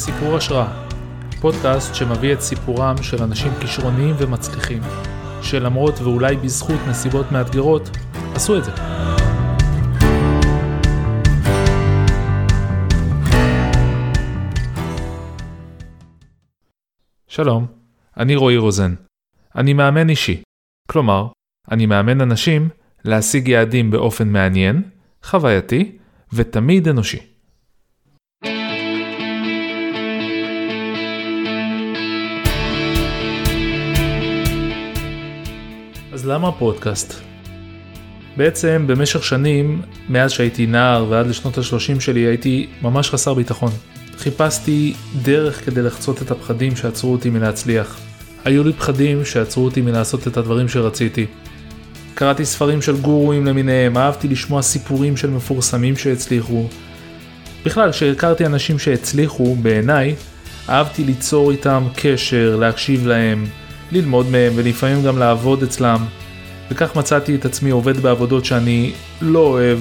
לסיפור השראה, פודקאסט שמביא את סיפורם של אנשים כישרוניים ומצליחים, שלמרות ואולי בזכות נסיבות מאתגרות, עשו את זה. שלום, אני רועי רוזן. אני מאמן אישי, כלומר, אני מאמן אנשים להשיג יעדים באופן מעניין, חווייתי ותמיד אנושי. אז למה הפודקאסט? בעצם במשך שנים, מאז שהייתי נער ועד לשנות ה-30 שלי, הייתי ממש חסר ביטחון. חיפשתי דרך כדי לחצות את הפחדים שעצרו אותי מלהצליח. היו לי פחדים שעצרו אותי מלעשות את הדברים שרציתי. קראתי ספרים של גורואים למיניהם, אהבתי לשמוע סיפורים של מפורסמים שהצליחו. בכלל, כשהכרתי אנשים שהצליחו, בעיניי, אהבתי ליצור איתם קשר, להקשיב להם, ללמוד מהם ולפעמים גם לעבוד אצלם. וכך מצאתי את עצמי עובד בעבודות שאני לא אוהב,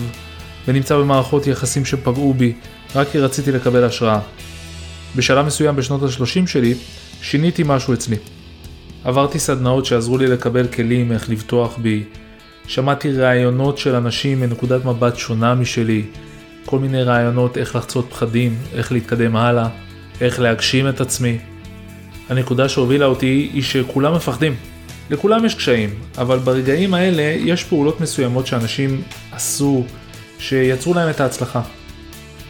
ונמצא במערכות יחסים שפגעו בי, רק כי רציתי לקבל השראה. בשלב מסוים בשנות ה-30 שלי, שיניתי משהו אצלי. עברתי סדנאות שעזרו לי לקבל כלים איך לבטוח בי, שמעתי ראיונות של אנשים מנקודת מבט שונה משלי, כל מיני ראיונות איך לחצות פחדים, איך להתקדם הלאה, איך להגשים את עצמי. הנקודה שהובילה אותי היא שכולם מפחדים. לכולם יש קשיים, אבל ברגעים האלה יש פעולות מסוימות שאנשים עשו, שיצרו להם את ההצלחה.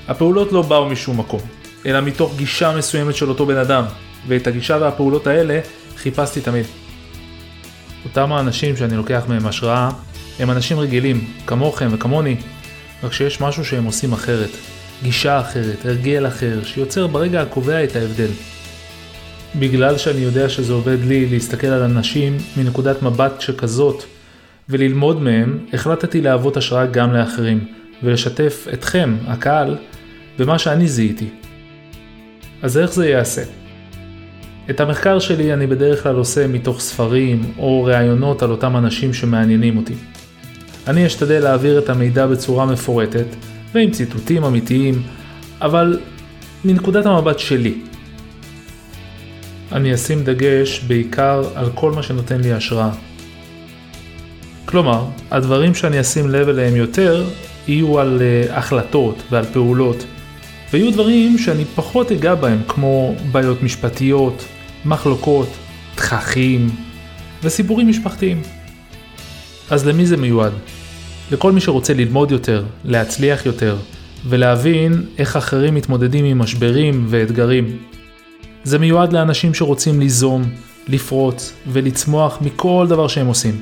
הפעולות לא באו משום מקום, אלא מתוך גישה מסוימת של אותו בן אדם, ואת הגישה והפעולות האלה חיפשתי תמיד. אותם האנשים שאני לוקח מהם השראה, הם אנשים רגילים, כמוכם וכמוני, רק שיש משהו שהם עושים אחרת, גישה אחרת, הרגל אחר, שיוצר ברגע הקובע את ההבדל. בגלל שאני יודע שזה עובד לי להסתכל על אנשים מנקודת מבט שכזאת וללמוד מהם, החלטתי להוות השראה גם לאחרים ולשתף אתכם, הקהל, במה שאני זיהיתי. אז איך זה ייעשה? את המחקר שלי אני בדרך כלל עושה מתוך ספרים או ראיונות על אותם אנשים שמעניינים אותי. אני אשתדל להעביר את המידע בצורה מפורטת ועם ציטוטים אמיתיים, אבל מנקודת המבט שלי. אני אשים דגש בעיקר על כל מה שנותן לי השראה. כלומר, הדברים שאני אשים לב אליהם יותר יהיו על uh, החלטות ועל פעולות, ויהיו דברים שאני פחות אגע בהם, כמו בעיות משפטיות, מחלוקות, תככים וסיפורים משפחתיים. אז למי זה מיועד? לכל מי שרוצה ללמוד יותר, להצליח יותר, ולהבין איך אחרים מתמודדים עם משברים ואתגרים. זה מיועד לאנשים שרוצים ליזום, לפרוץ ולצמוח מכל דבר שהם עושים.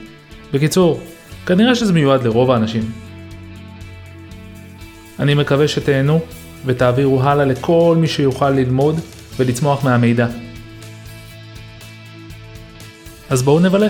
בקיצור, כנראה שזה מיועד לרוב האנשים. אני מקווה שתהנו ותעבירו הלאה לכל מי שיוכל ללמוד ולצמוח מהמידע. אז בואו נבלה.